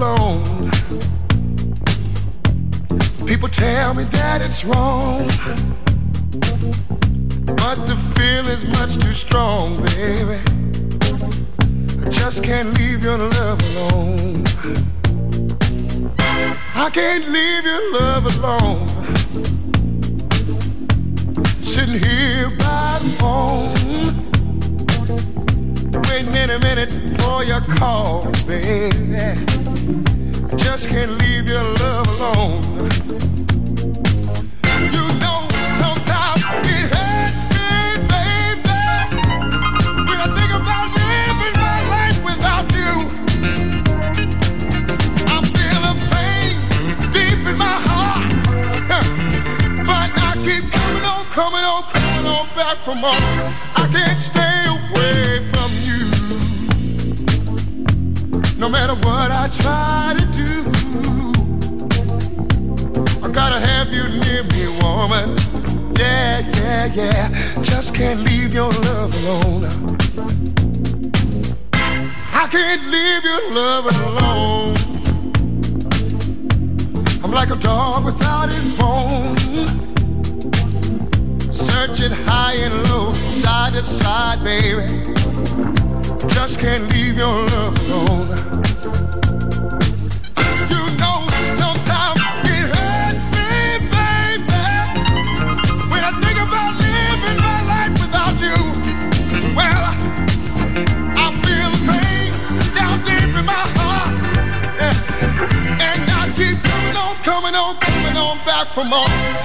alone. People tell me that it's wrong. Come on.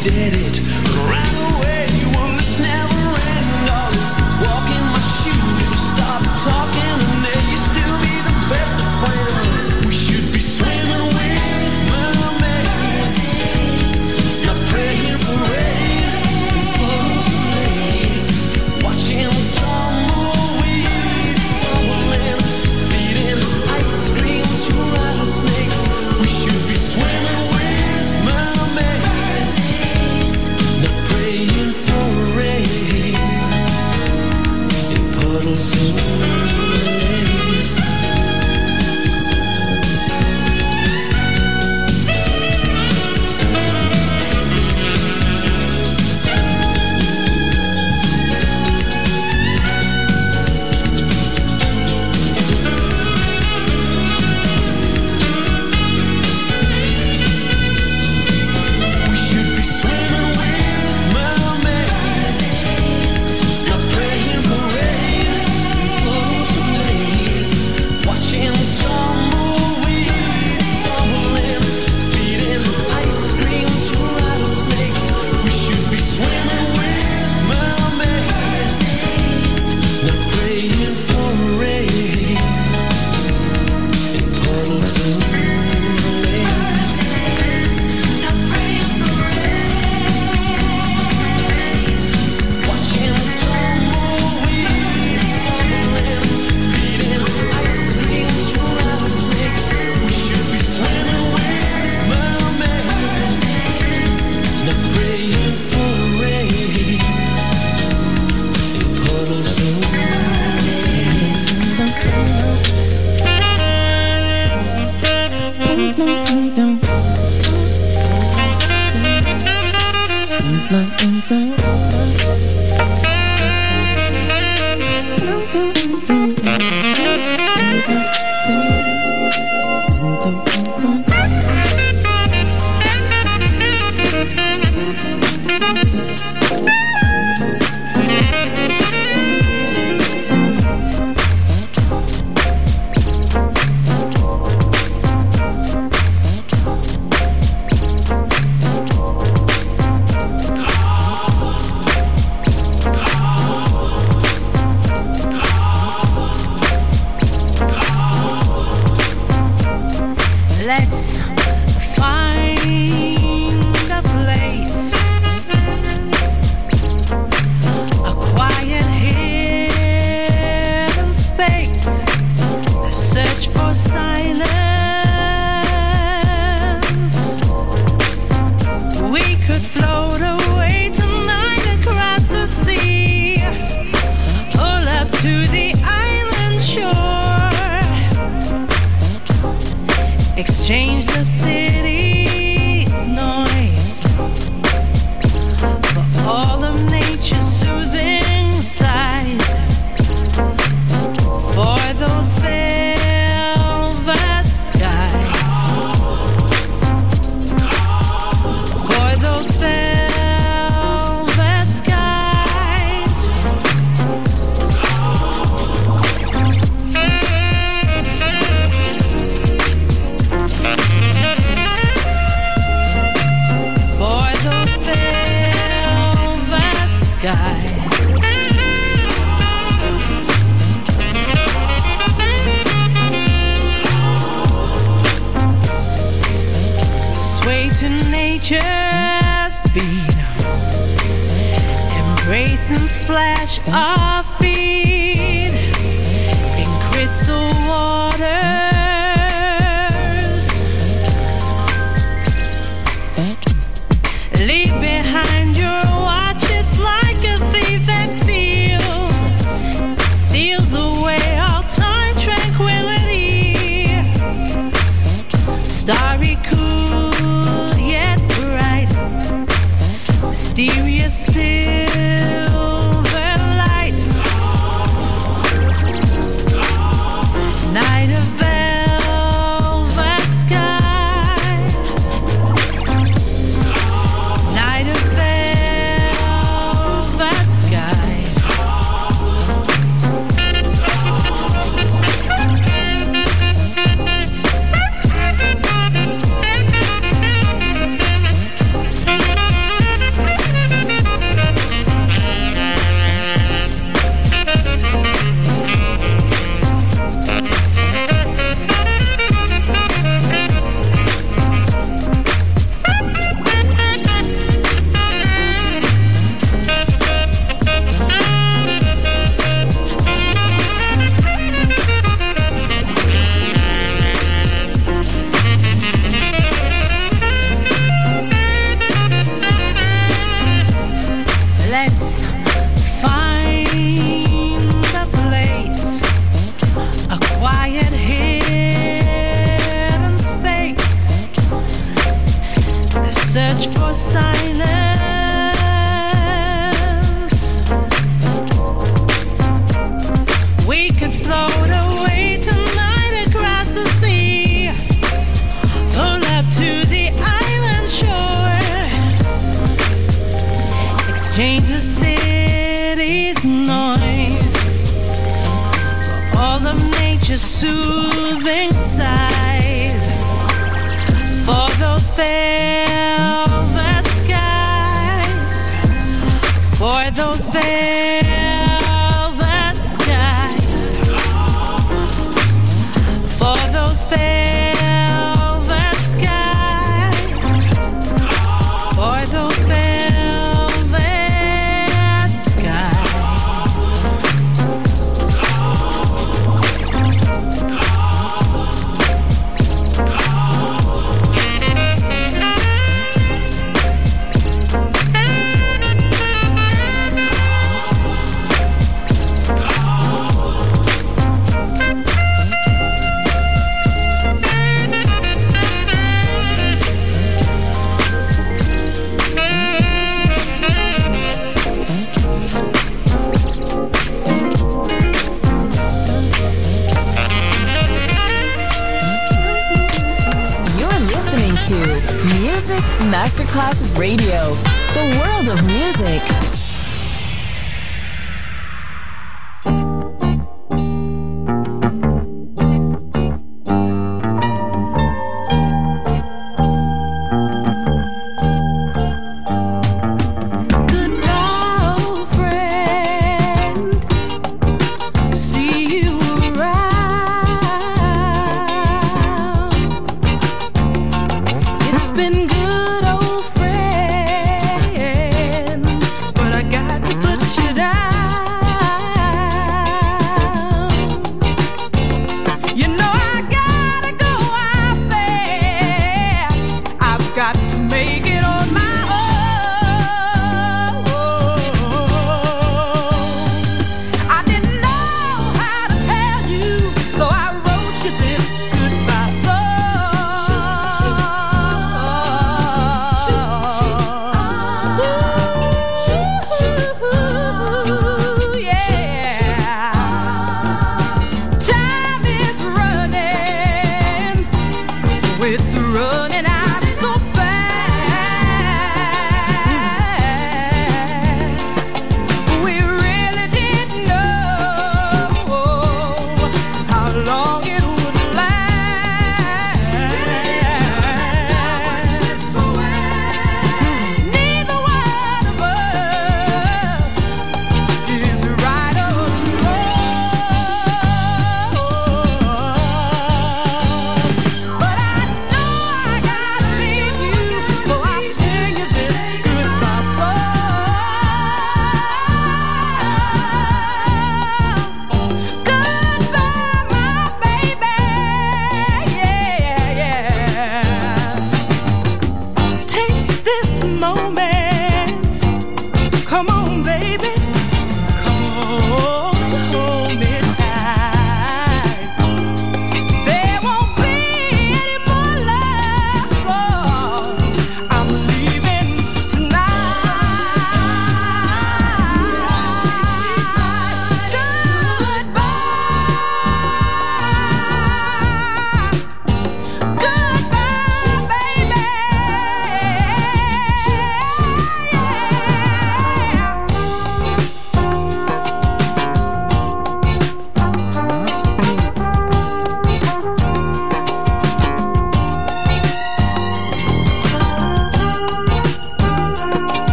did it. Embrace and ah.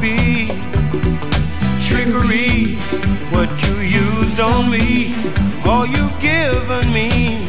be trickery. What you use on me, all you've given me.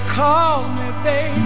Call me, baby.